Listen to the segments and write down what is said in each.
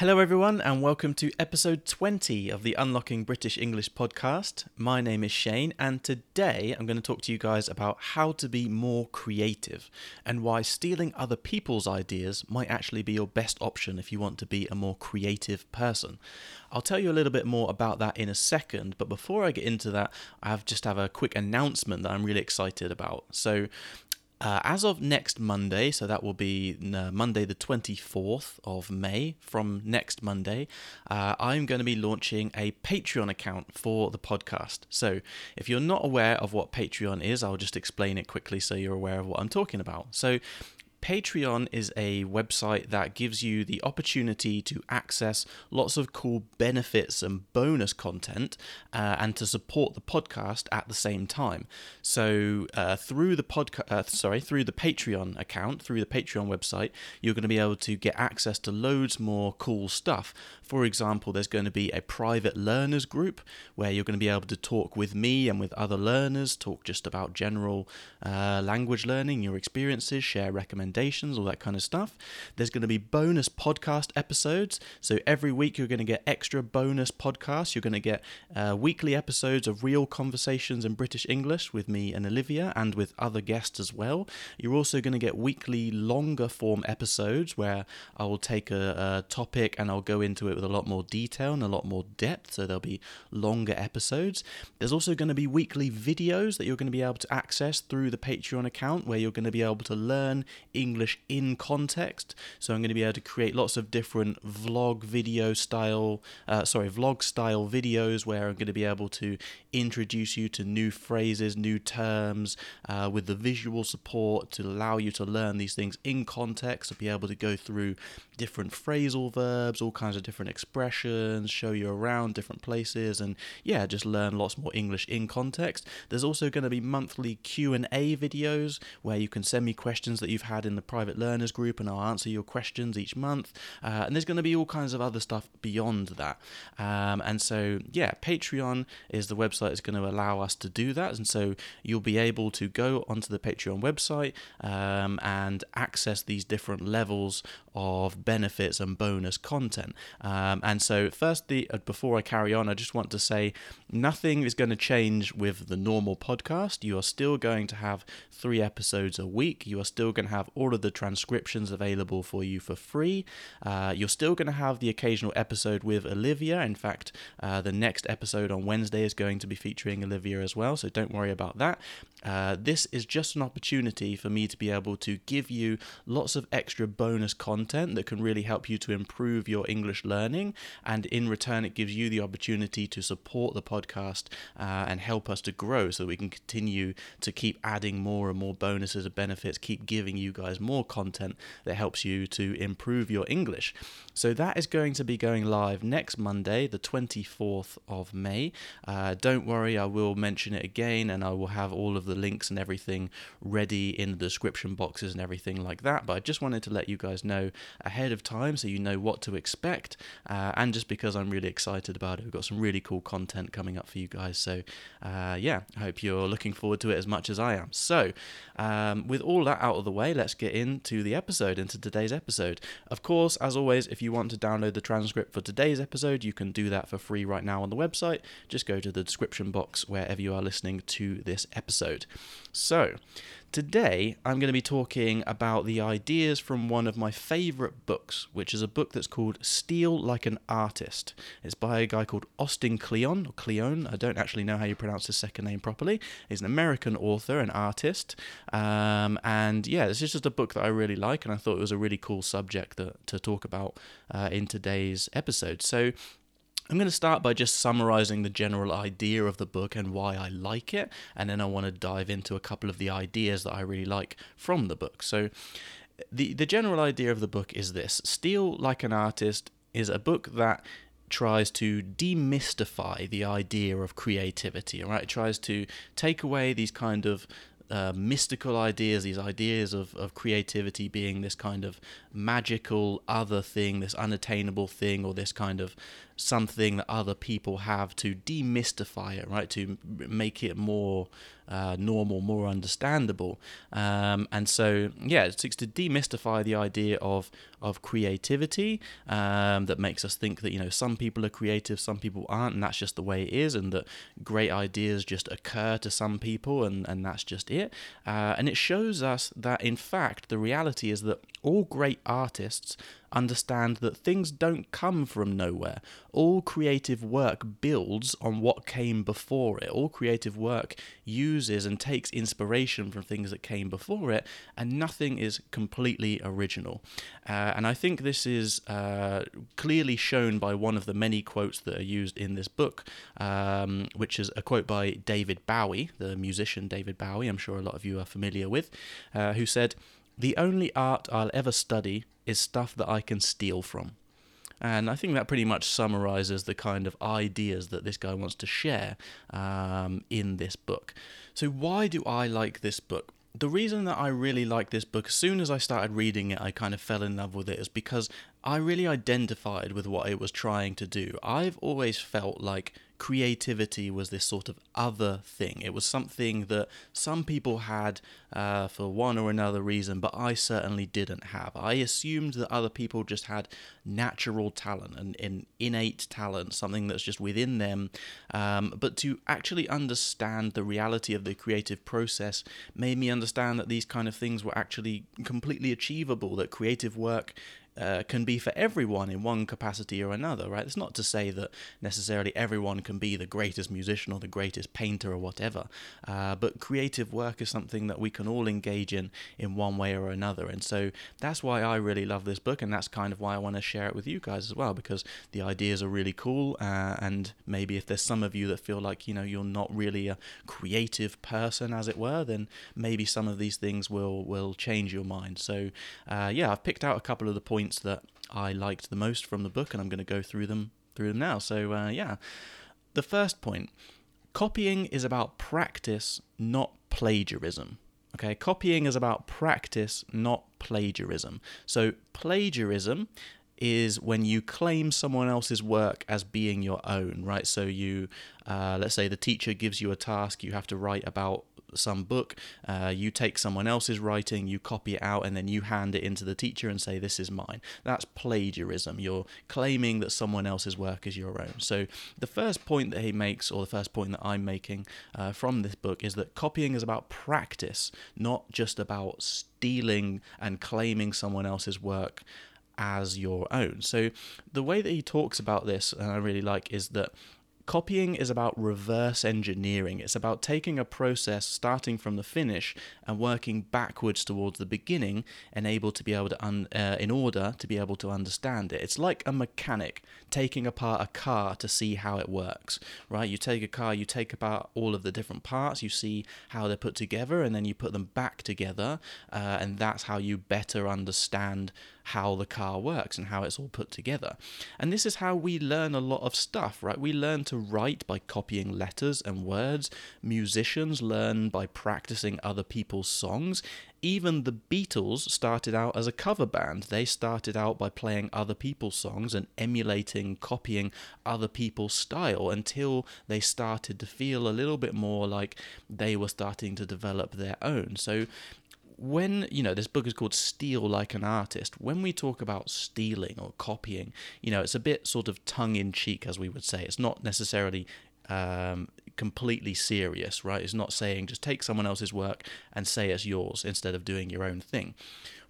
Hello, everyone, and welcome to episode 20 of the Unlocking British English podcast. My name is Shane, and today I'm going to talk to you guys about how to be more creative and why stealing other people's ideas might actually be your best option if you want to be a more creative person. I'll tell you a little bit more about that in a second, but before I get into that, I have just have a quick announcement that I'm really excited about. So, uh, as of next Monday, so that will be uh, Monday the 24th of May, from next Monday, uh, I'm going to be launching a Patreon account for the podcast. So if you're not aware of what Patreon is, I'll just explain it quickly so you're aware of what I'm talking about. So Patreon is a website that gives you the opportunity to access lots of cool benefits and bonus content uh, and to support the podcast at the same time. So uh, through the podcast, uh, sorry, through the Patreon account, through the Patreon website, you're going to be able to get access to loads more cool stuff. For example, there's going to be a private learners group where you're going to be able to talk with me and with other learners, talk just about general uh, language learning, your experiences, share recommendations recommendations, all that kind of stuff. There's going to be bonus podcast episodes. So every week you're going to get extra bonus podcasts. You're going to get uh, weekly episodes of real conversations in British English with me and Olivia and with other guests as well. You're also going to get weekly longer form episodes where I will take a, a topic and I'll go into it with a lot more detail and a lot more depth. So there'll be longer episodes. There's also going to be weekly videos that you're going to be able to access through the Patreon account where you're going to be able to learn English in context. So I'm going to be able to create lots of different vlog video style, uh, sorry, vlog style videos where I'm going to be able to introduce you to new phrases, new terms, uh, with the visual support to allow you to learn these things in context, to be able to go through different phrasal verbs, all kinds of different expressions, show you around different places, and yeah, just learn lots more English in context. There's also going to be monthly Q&A videos where you can send me questions that you've had the private learners group, and I'll answer your questions each month. Uh, and there's going to be all kinds of other stuff beyond that. Um, and so, yeah, Patreon is the website that's going to allow us to do that. And so you'll be able to go onto the Patreon website um, and access these different levels of benefits and bonus content. Um, and so, firstly, uh, before I carry on, I just want to say nothing is going to change with the normal podcast. You are still going to have three episodes a week. You are still going to have all of the transcriptions available for you for free. Uh, you're still going to have the occasional episode with Olivia. In fact, uh, the next episode on Wednesday is going to be featuring Olivia as well, so don't worry about that. Uh, this is just an opportunity for me to be able to give you lots of extra bonus content that can really help you to improve your English learning. And in return, it gives you the opportunity to support the podcast uh, and help us to grow so we can continue to keep adding more and more bonuses and benefits, keep giving you guys more content that helps you to improve your English. So that is going to be going live next Monday, the 24th of May. Uh, don't worry, I will mention it again and I will have all of the links and everything ready in the description boxes and everything like that. But I just wanted to let you guys know ahead of time so you know what to expect. Uh, and just because I'm really excited about it, we've got some really cool content coming up for you guys. So, uh, yeah, I hope you're looking forward to it as much as I am. So, um, with all that out of the way, let's get into the episode, into today's episode. Of course, as always, if you want to download the transcript for today's episode, you can do that for free right now on the website. Just go to the description box wherever you are listening to this episode episode. So, today I'm going to be talking about the ideas from one of my favourite books, which is a book that's called Steal Like an Artist. It's by a guy called Austin Kleon, or Kleon. I don't actually know how you pronounce his second name properly. He's an American author and artist. Um, and yeah, this is just a book that I really like, and I thought it was a really cool subject that, to talk about uh, in today's episode. So, I'm going to start by just summarizing the general idea of the book and why I like it, and then I want to dive into a couple of the ideas that I really like from the book. So, the, the general idea of the book is this Steal Like an Artist is a book that tries to demystify the idea of creativity, right? It tries to take away these kind of uh, mystical ideas, these ideas of, of creativity being this kind of magical other thing, this unattainable thing, or this kind of something that other people have to demystify it, right? To make it more uh, normal, more understandable. Um, and so, yeah, it seeks to demystify the idea of of creativity um, that makes us think that you know some people are creative, some people aren't, and that's just the way it is, and that great ideas just occur to some people, and and that's just it. Uh, and it shows us that in fact the reality is that all great artists understand that things don't come from nowhere. All creative work builds on what came before it. All creative work uses and takes inspiration from things that came before it, and nothing is completely original. Uh, and I think this is uh, clearly shown by one of the many quotes that are used in this book, um, which is a quote by David Bowie, the musician David Bowie, I'm sure a lot of you are familiar with, uh, who said, The only art I'll ever study is stuff that I can steal from. And I think that pretty much summarizes the kind of ideas that this guy wants to share um, in this book. So, why do I like this book? The reason that I really like this book, as soon as I started reading it, I kind of fell in love with it, is because I really identified with what it was trying to do. I've always felt like creativity was this sort of other thing. It was something that some people had uh, for one or another reason, but I certainly didn't have. I assumed that other people just had natural talent and, and innate talent, something that's just within them. Um, but to actually understand the reality of the creative process made me understand that these kind of things were actually completely achievable, that creative work uh, can be for everyone in one capacity or another, right? It's not to say that necessarily everyone can be the greatest musician or the greatest painter or whatever, uh, but creative work is something that we can all engage in in one way or another. And so that's why I really love this book, and that's kind of why I want to share it with you guys as well, because the ideas are really cool. Uh, and maybe if there's some of you that feel like, you know, you're not really a creative person, as it were, then maybe some of these things will, will change your mind. So, uh, yeah, I've picked out a couple of the points that I liked the most from the book, and I'm going to go through them through them now. So uh, yeah, the first point: copying is about practice, not plagiarism. Okay, copying is about practice, not plagiarism. So plagiarism is when you claim someone else's work as being your own, right? So you, uh, let's say the teacher gives you a task, you have to write about some book, uh, you take someone else's writing, you copy it out, and then you hand it into the teacher and say, This is mine. That's plagiarism. You're claiming that someone else's work is your own. So, the first point that he makes, or the first point that I'm making uh, from this book, is that copying is about practice, not just about stealing and claiming someone else's work as your own. So, the way that he talks about this, and I really like, is that Copying is about reverse engineering. It's about taking a process starting from the finish and working backwards towards the beginning and able to be able to un- uh, in order to be able to understand it. It's like a mechanic taking apart a car to see how it works, right? You take a car, you take apart all of the different parts, you see how they're put together and then you put them back together uh, and that's how you better understand how the car works and how it's all put together. And this is how we learn a lot of stuff, right? We learn to write by copying letters and words. Musicians learn by practicing other people's songs. Even the Beatles started out as a cover band. They started out by playing other people's songs and emulating, copying other people's style until they started to feel a little bit more like they were starting to develop their own. So when you know this book is called steal like an artist when we talk about stealing or copying you know it's a bit sort of tongue in cheek as we would say it's not necessarily um, completely serious right? It's not saying just take someone else's work and say it's yours instead of doing your own thing.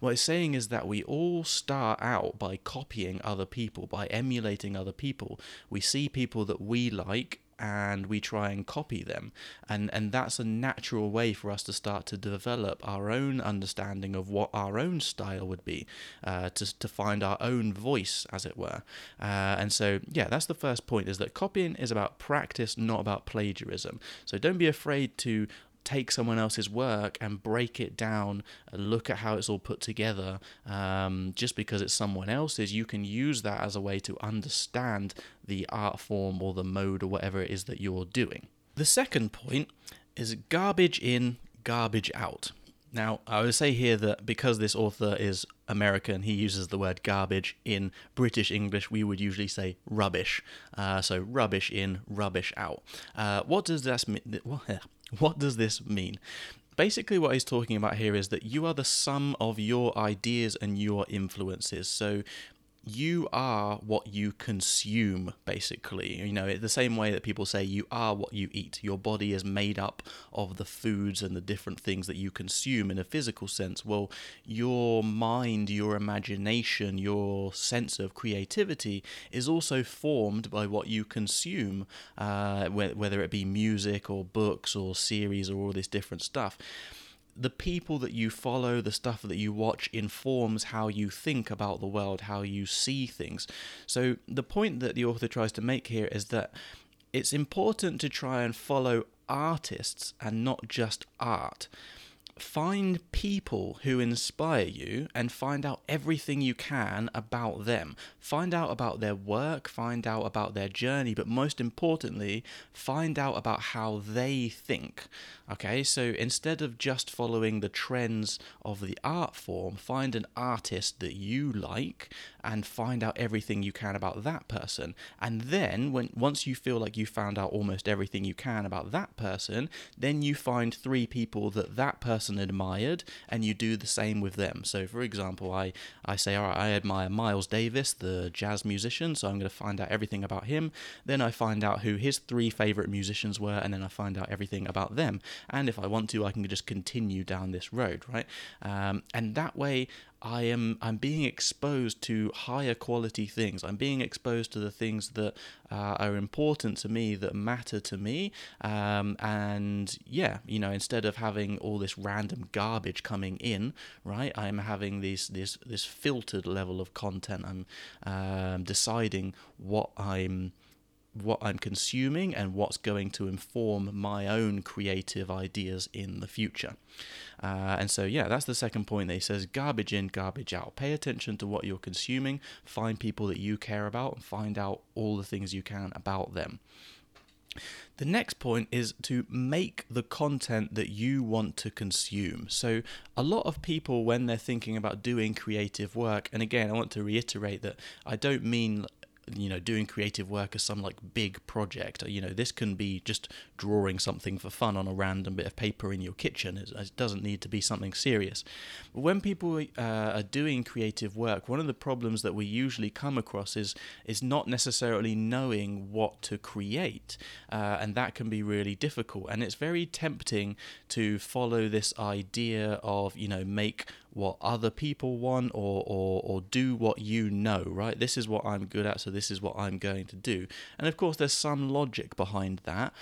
What it's saying is that we all start out by copying other people by emulating other people. We see people that we like and we try and copy them. And, and that's a natural way for us to start to develop our own understanding of what our own style would be, uh, to, to find our own voice, as it were. Uh, and so, yeah, that's the first point is that copying is about practice, not about plagiarism. So don't be afraid to take someone else's work and break it down, and look at how it's all put together. Um, just because it's someone else's, you can use that as a way to understand the art form or the mode or whatever it is that you're doing. The second point is garbage in, garbage out. Now, I would say here that because this author is American. He uses the word garbage. In British English, we would usually say rubbish. Uh, so rubbish in, rubbish out. Uh, what does this mean? What does this mean? basically what he's talking about here is that you are the sum of your ideas and your influences. So you are what you consume, basically. You know, the same way that people say you are what you eat. Your body is made up of the foods and the different things that you consume in a physical sense. Well, your mind, your imagination, your sense of creativity is also formed by what you consume, uh, whether it be music or books or series or all this different stuff the people that you follow, the stuff that you watch informs how you think about the world, how you see things. So the point that the author tries to make here is that it's important to try and follow artists and not just art find people who inspire you and find out everything you can about them. Find out about their work, find out about their journey, but most importantly, find out about how they think. Okay, so instead of just following the trends of the art form, find an artist that you like and find out everything you can about that person. And then when once you feel like you found out almost everything you can about that person, then you find three people that that person admired and you do the same with them. So for example, I I say all right, I admire Miles Davis, the jazz musician, so I'm going to find out everything about him. Then I find out who his three favorite musicians were and then I find out everything about them. And if I want to, I can just continue down this road, right? Um, and that way I am I'm being exposed to higher quality things. I'm being exposed to the things that uh, are important to me, that matter to me. Um, and yeah, you know, instead of having all this random garbage coming in, right, I'm having this this this filtered level of content. I'm um, deciding what I'm what I'm consuming and what's going to inform my own creative ideas in the future. Uh, and so, yeah, that's the second point that he says garbage in, garbage out. Pay attention to what you're consuming, find people that you care about, and find out all the things you can about them. The next point is to make the content that you want to consume. So, a lot of people, when they're thinking about doing creative work, and again, I want to reiterate that I don't mean you know doing creative work as some like big project you know this can be just drawing something for fun on a random bit of paper in your kitchen. It, it doesn't need to be something serious. But when people uh, are doing creative work one of the problems that we usually come across is is not necessarily knowing what to create uh, and that can be really difficult. And it's very tempting to follow this idea of you know make what other people want or, or, or do what you know, right? This is what I'm good at, so this is what I'm going to do. And of course, there's some logic behind that.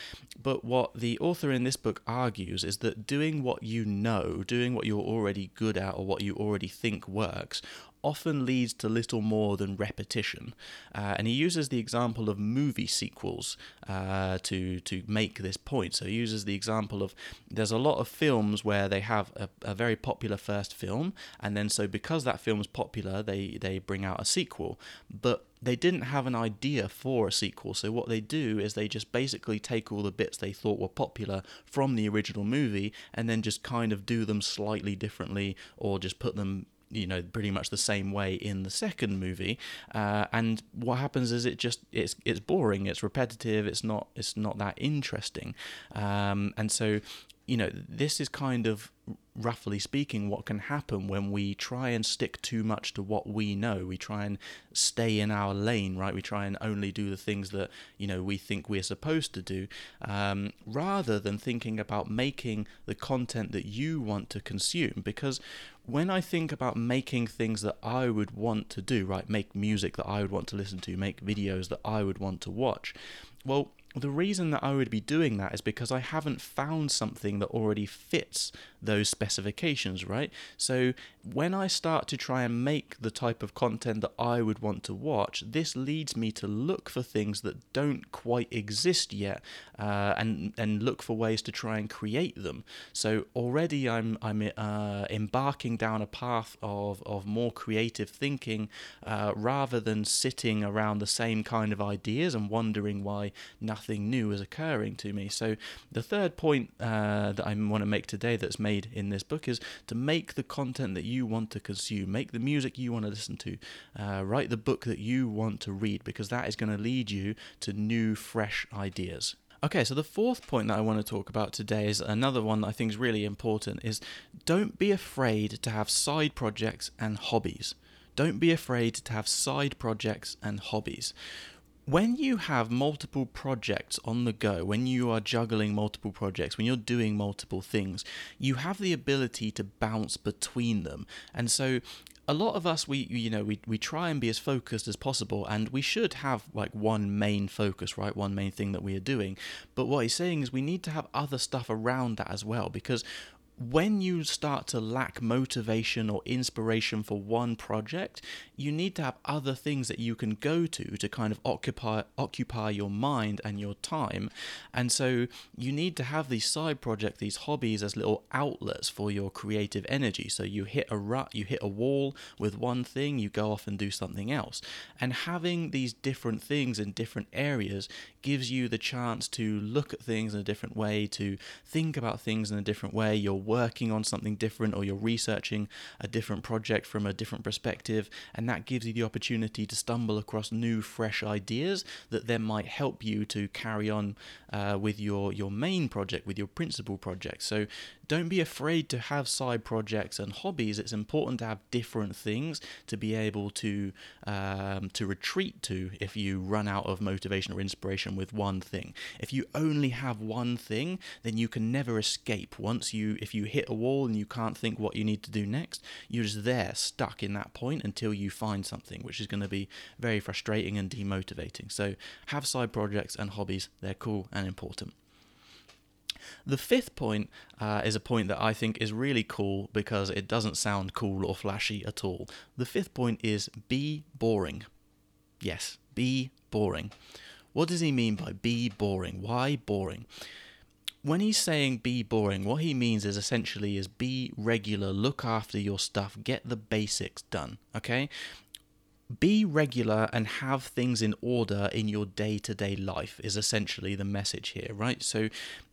But what the author in this book argues is that doing what you know, doing what you're already good at or what you already think works, often leads to little more than repetition. Uh, and he uses the example of movie sequels uh, to to make this point. So he uses the example of there's a lot of films where they have a, a very popular first film, and then so because that film is popular, they they bring out a sequel. But they didn't have an idea for a sequel, so what they do is they just basically take all the bits they thought were popular from the original movie and then just kind of do them slightly differently or just put them you know pretty much the same way in the second movie. Uh, and what happens is it just it's it's boring it's repetitive it's not it's not that interesting. Um, and so you know this is kind of roughly speaking, what can happen when we try and stick too much to what we know. We try and stay in our lane, right? We try and only do the things that you know we think we're supposed to do, um, rather than thinking about making the content that you want to consume. Because when I think about making things that I would want to do, right, make music that I would want to listen to, make videos that I would want to watch, well the reason that I would be doing that is because I haven't found something that already fits those specifications, right? So when I start to try and make the type of content that I would want to watch, this leads me to look for things that don't quite exist yet, uh, and and look for ways to try and create them. So already I'm I'm uh, embarking down a path of of more creative thinking, uh, rather than sitting around the same kind of ideas and wondering why nothing new is occurring to me. So the third point uh, that I want to make today that's made in this this book is to make the content that you want to consume, make the music you want to listen to, uh, write the book that you want to read, because that is going to lead you to new, fresh ideas. Okay, so the fourth point that I want to talk about today is another one that I think is really important is don't be afraid to have side projects and hobbies. Don't be afraid to have side projects and hobbies when you have multiple projects on the go, when you are juggling multiple projects, when you're doing multiple things, you have the ability to bounce between them. And so a lot of us we you know we, we try and be as focused as possible and we should have like one main focus right one main thing that we are doing but what he's saying is we need to have other stuff around that as well because when you start to lack motivation or inspiration for one project, you need to have other things that you can go to to kind of occupy occupy your mind and your time. And so you need to have these side projects, these hobbies as little outlets for your creative energy. So you hit a rut, you hit a wall with one thing, you go off and do something else. And having these different things in different areas gives you the chance to look at things in a different way, to think about things in a different way. You're working on something different or you're researching a different project from a different perspective, and that gives you the opportunity to stumble across new, fresh ideas that then might help you to carry on uh, with your, your main project, with your principal project. So don't be afraid to have side projects and hobbies. It's important to have different things to be able to um, to retreat to if you run out of motivation or inspiration with one thing. If you only have one thing, then you can never escape. Once you if you hit a wall and you can't think what you need to do next, you're just there stuck in that point until you find something, which is going to be very frustrating and demotivating. So have side projects and hobbies. They're cool and important. The fifth point uh, is a point that I think is really cool because it doesn't sound cool or flashy at all. The fifth point is be boring. Yes, be boring. What does he mean by be boring? Why boring? When he's saying be boring, what he means is essentially is be regular, look after your stuff, get the basics done, okay? be regular and have things in order in your day to day life, is essentially the message here, right? So,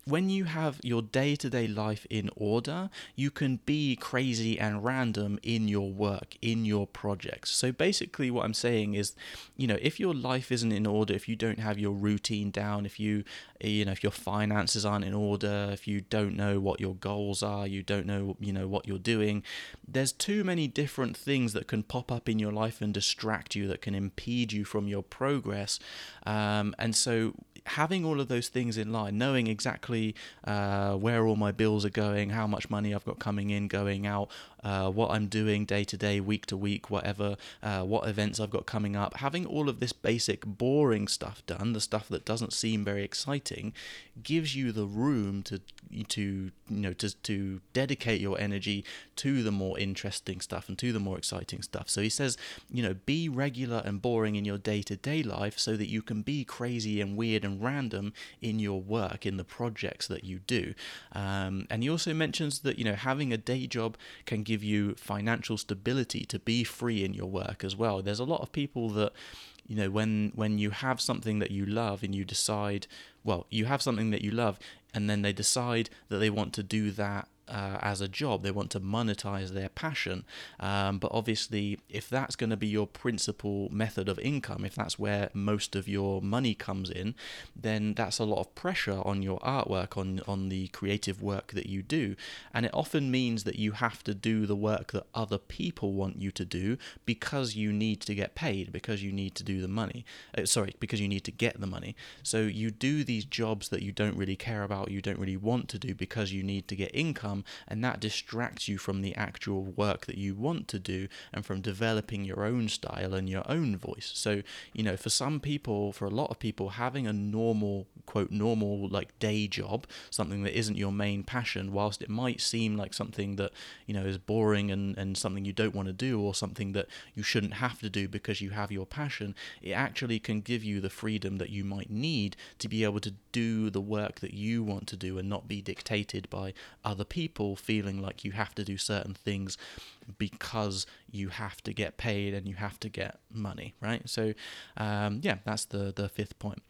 when you have your day to day life in order, you can be crazy and random in your work, in your projects. So basically, what I'm saying is, you know, if your life isn't in order, if you don't have your routine down, if you, you know, if your finances aren't in order, if you don't know what your goals are, you don't know, you know, what you're doing, there's too many different things that can pop up in your life and distract you, that can impede you from your progress. Um, and so, having all of those things in line, knowing exactly uh, where all my bills are going, how much money I've got coming in, going out, uh, what I'm doing day to day, week to week, whatever, uh, what events I've got coming up, having all of this basic boring stuff done, the stuff that doesn't seem very exciting, gives you the room to to you know to to dedicate your energy to the more interesting stuff and to the more exciting stuff. So he says, you know, be regular and boring in your day to day life so that you can be crazy and weird and random in your work, in the projects that you do. Um, and he also mentions that you know having a day job can give you financial stability to be free in your work as well. There's a lot of people that you know when when you have something that you love and you decide well you have something that you love and then they decide that they want to do that uh, as a job. They want to monetize their passion. Um, but obviously, if that's going to be your principal method of income, if that's where most of your money comes in, then that's a lot of pressure on your artwork, on, on the creative work that you do. And it often means that you have to do the work that other people want you to do because you need to get paid, because you need to do the money. Uh, sorry, because you need to get the money. So you do these jobs that you don't really care about, you don't really want to do because you need to get income and that distracts you from the actual work that you want to do and from developing your own style and your own voice. So, you know, for some people, for a lot of people, having a normal, quote, normal like day job, something that isn't your main passion, whilst it might seem like something that, you know, is boring and, and something you don't want to do or something that you shouldn't have to do because you have your passion, it actually can give you the freedom that you might need to be able to do the work that you want to do and not be dictated by other people people feeling like you have to do certain things because you have to get paid and you have to get money, right? So, um, yeah, that's the the fifth point.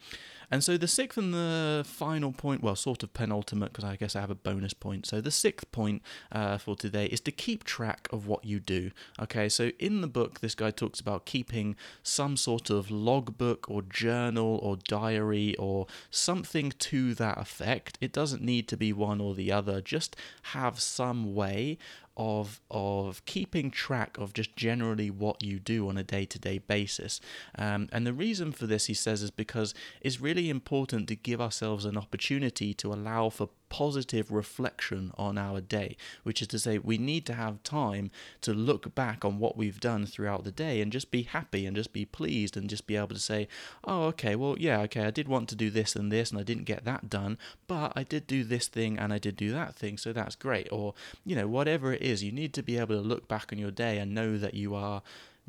And so the sixth and the final point, well, sort of penultimate, because I guess I have a bonus point. So the sixth point uh, for today is to keep track of what you do. Okay, so in the book, this guy talks about keeping some sort of logbook or journal or diary or something to that effect. It doesn't need to be one or the other, just have some way of of keeping track of just generally what you do on a day-to-day basis. Um, and the reason for this, he says, is because it's really important to give ourselves an opportunity to allow for positive reflection on our day, which is to say, we need to have time to look back on what we've done throughout the day and just be happy and just be pleased and just be able to say, oh, okay, well, yeah, okay, I did want to do this and this and I didn't get that done, but I did do this thing and I did do that thing, so that's great. Or, you know, whatever it is, you need to be able to look back on your day and know that you are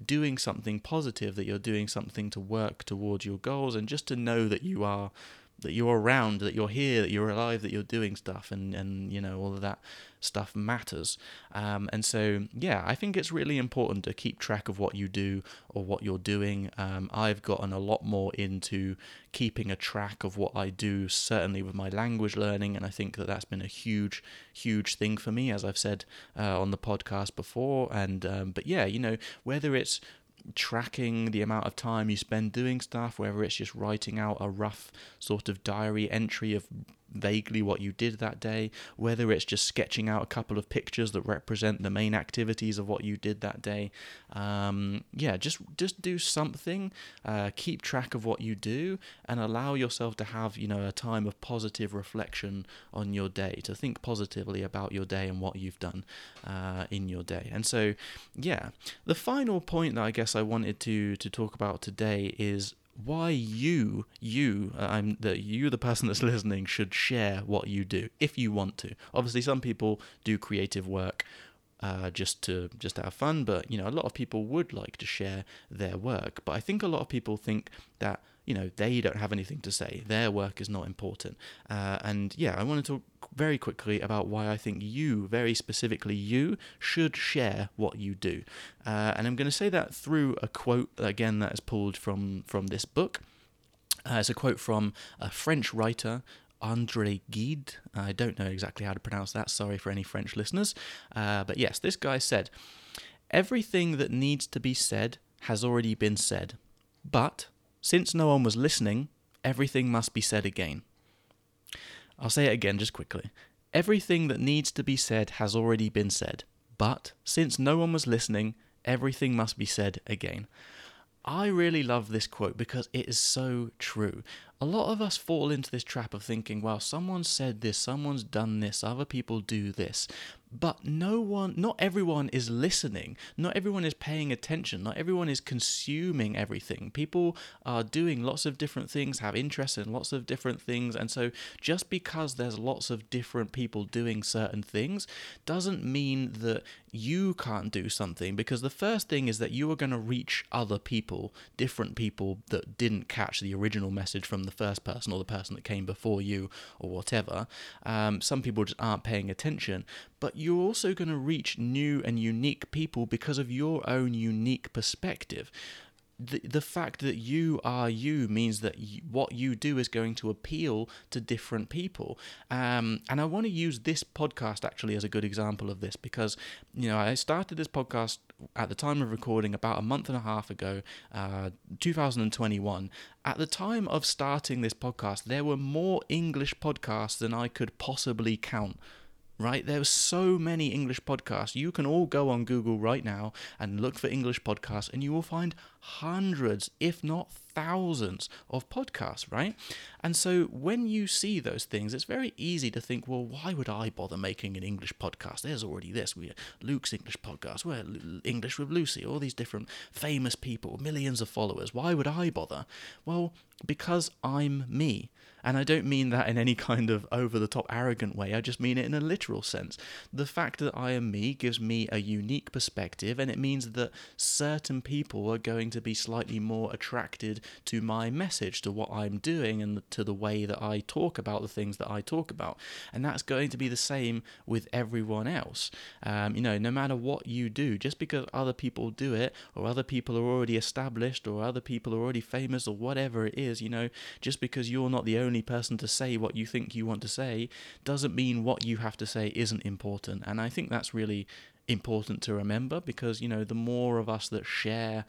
doing something positive, that you're doing something to work towards your goals, and just to know that you are that you're around, that you're here, that you're alive, that you're doing stuff, and and you know all of that stuff matters. Um, and so yeah, I think it's really important to keep track of what you do or what you're doing. Um, I've gotten a lot more into keeping a track of what I do, certainly with my language learning, and I think that that's been a huge, huge thing for me, as I've said uh, on the podcast before. And um, but yeah, you know whether it's tracking the amount of time you spend doing stuff, whether it's just writing out a rough sort of diary entry of vaguely what you did that day, whether it's just sketching out a couple of pictures that represent the main activities of what you did that day. Um, yeah, just just do something, uh, keep track of what you do, and allow yourself to have you know a time of positive reflection on your day, to think positively about your day and what you've done uh, in your day. And so, yeah, the final point that I guess I wanted to to talk about today is why you you uh, I'm that you the person that's listening should share what you do if you want to. Obviously, some people do creative work uh, just to just to have fun, but you know a lot of people would like to share their work. But I think a lot of people think that you know they don't have anything to say their work is not important uh, and yeah i want to very quickly about why i think you very specifically you should share what you do uh, and i'm going to say that through a quote again that is pulled from from this book uh, it's a quote from a french writer Andre Gide. I don't know exactly how to pronounce that. Sorry for any French listeners. Uh, but yes, this guy said, Everything that needs to be said has already been said. But since no one was listening, everything must be said again. I'll say it again just quickly. Everything that needs to be said has already been said, but since no one was listening, everything must be said again. I really love this quote because it is so true a lot of us fall into this trap of thinking, well, someone said this, someone's done this, other people do this. But no one, not everyone is listening. Not everyone is paying attention. Not everyone is consuming everything. People are doing lots of different things, have interest in lots of different things. And so just because there's lots of different people doing certain things doesn't mean that you can't do something. Because the first thing is that you are going to reach other people, different people that didn't catch the original message from the first person or the person that came before you or whatever. Um, some people just aren't paying attention, but you're also going to reach new and unique people because of your own unique perspective the, the fact that you are you means that you, what you do is going to appeal to different people. Um, and I want to use this podcast actually as a good example of this because, you know, I started this podcast at the time of recording about a month and a half ago, uh, 2021. At the time of starting this podcast, there were more English podcasts than I could possibly count right? There are so many English podcasts. You can all go on Google right now and look for English podcasts, and you will find hundreds, if not thousands, of podcasts, right? And so when you see those things, it's very easy to think, well, why would I bother making an English podcast? There's already this. We Luke's English podcast. We're English with Lucy. All these different famous people, millions of followers. Why would I bother? Well, because I'm me. And I don't mean that in any kind of over the top arrogant way, I just mean it in a literal sense. The fact that I am me gives me a unique perspective, and it means that certain people are going to be slightly more attracted to my message, to what I'm doing, and to the way that I talk about the things that I talk about. And that's going to be the same with everyone else. Um, you know, no matter what you do, just because other people do it, or other people are already established, or other people are already famous, or whatever it is, you know, just because you're not the only person to say what you think you want to say, doesn't mean what you have to say isn't important. And I think that's really important to remember because, you know, the more of us that share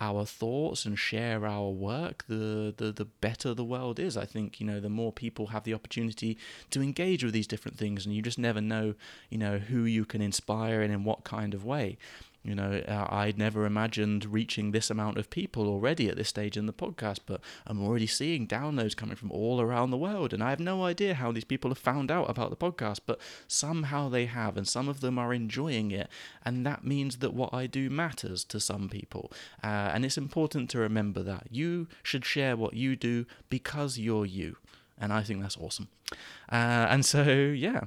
our thoughts and share our work, the, the the better the world is. I think you know the more people have the opportunity to engage with these different things, and you just never know, you know, who you can inspire and in what kind of way. You know, uh, I'd never imagined reaching this amount of people already at this stage in the podcast, but I'm already seeing downloads coming from all around the world, and I have no idea how these people have found out about the podcast, but somehow they have, and some of them are enjoying it, and that means that what I do matters to some people. Uh, and it's important to remember that. You should share what you do because you're you, and I think that's awesome. Uh, and so, yeah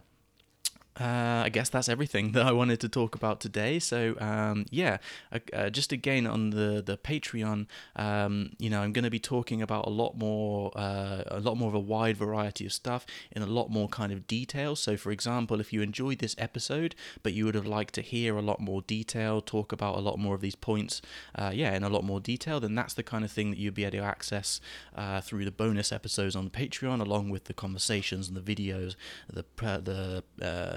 uh, I guess that's everything that I wanted to talk about today. So um, yeah, uh, uh, just again on the the Patreon, um, you know, I'm going to be talking about a lot more, uh, a lot more of a wide variety of stuff in a lot more kind of detail. So for example, if you enjoyed this episode, but you would have liked to hear a lot more detail, talk about a lot more of these points, uh, yeah, in a lot more detail, then that's the kind of thing that you'd be able to access uh, through the bonus episodes on Patreon, along with the conversations and the videos, the the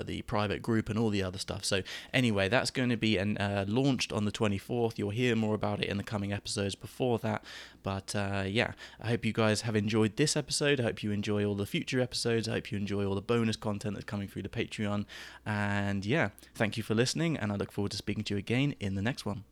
the private group and all the other stuff. So anyway, that's going to be an, uh, launched on the 24th. You'll hear more about it in the coming episodes before that. But uh, yeah, I hope you guys have enjoyed this episode. I hope you enjoy all the future episodes. I hope you enjoy all the bonus content that's coming through the Patreon. And yeah, thank you for listening, and I look forward to speaking to you again in the next one.